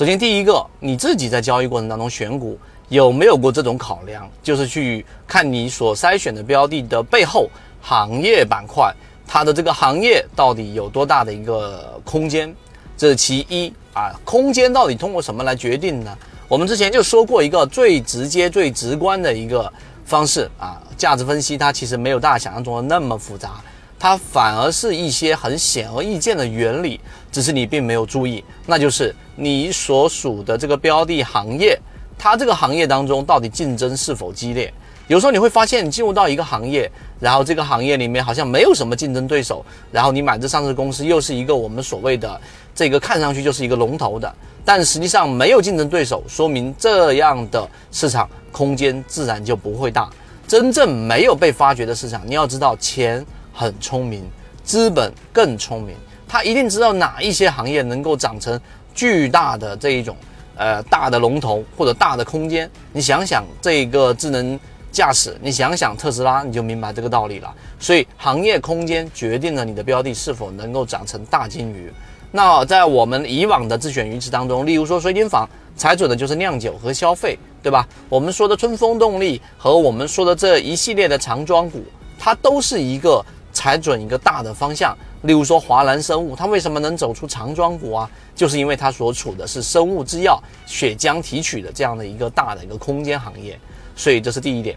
首先，第一个，你自己在交易过程当中选股有没有过这种考量？就是去看你所筛选的标的的背后行业板块，它的这个行业到底有多大的一个空间？这是其一啊。空间到底通过什么来决定呢？我们之前就说过一个最直接、最直观的一个方式啊，价值分析它其实没有大家想象中的那么复杂。它反而是一些很显而易见的原理，只是你并没有注意，那就是你所属的这个标的行业，它这个行业当中到底竞争是否激烈？有时候你会发现，你进入到一个行业，然后这个行业里面好像没有什么竞争对手，然后你买这上市公司又是一个我们所谓的这个看上去就是一个龙头的，但实际上没有竞争对手，说明这样的市场空间自然就不会大。真正没有被发掘的市场，你要知道钱。很聪明，资本更聪明，他一定知道哪一些行业能够长成巨大的这一种呃大的龙头或者大的空间。你想想这个智能驾驶，你想想特斯拉，你就明白这个道理了。所以行业空间决定了你的标的是否能够长成大金鱼。那在我们以往的自选鱼池当中，例如说水晶坊踩准的就是酿酒和消费，对吧？我们说的春风动力和我们说的这一系列的长庄股，它都是一个。踩准一个大的方向，例如说华兰生物，它为什么能走出长庄股啊？就是因为它所处的是生物制药、血浆提取的这样的一个大的一个空间行业，所以这是第一点。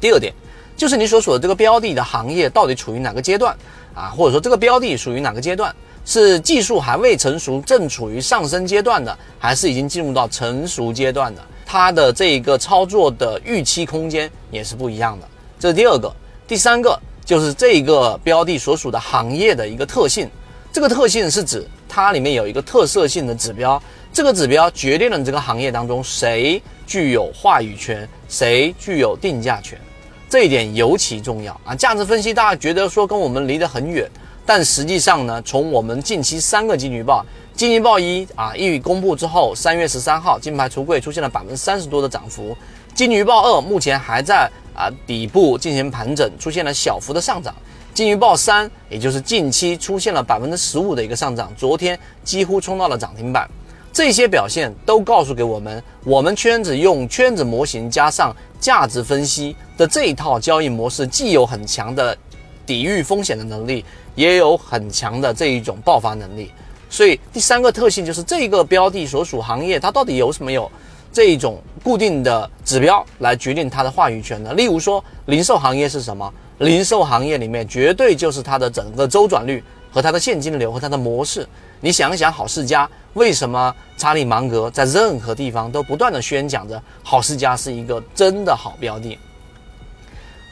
第二点就是你所属的这个标的的行业到底处于哪个阶段啊？或者说这个标的属于哪个阶段？是技术还未成熟，正处于上升阶段的，还是已经进入到成熟阶段的？它的这个操作的预期空间也是不一样的。这是第二个，第三个。就是这一个标的所属的行业的一个特性，这个特性是指它里面有一个特色性的指标，这个指标决定了你这个行业当中谁具有话语权，谁具有定价权，这一点尤其重要。啊！价值分析大家觉得说跟我们离得很远，但实际上呢，从我们近期三个金鱼报，金鱼报一啊一公布之后，三月十三号金牌橱柜出现了百分之三十多的涨幅，金鱼报二目前还在。啊，底部进行盘整，出现了小幅的上涨。金鱼报三，也就是近期出现了百分之十五的一个上涨，昨天几乎冲到了涨停板。这些表现都告诉给我们，我们圈子用圈子模型加上价值分析的这一套交易模式，既有很强的抵御风险的能力，也有很强的这一种爆发能力。所以第三个特性就是这个标的所属行业，它到底有什么有？这一种固定的指标来决定它的话语权的，例如说零售行业是什么？零售行业里面绝对就是它的整个周转率和它的现金流和它的模式。你想一想，好世家为什么查理芒格在任何地方都不断的宣讲着好世家是一个真的好标的？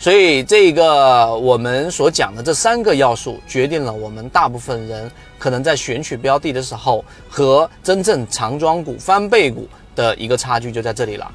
所以这个我们所讲的这三个要素，决定了我们大部分人可能在选取标的的时候和真正长庄股翻倍股。的一个差距就在这里了。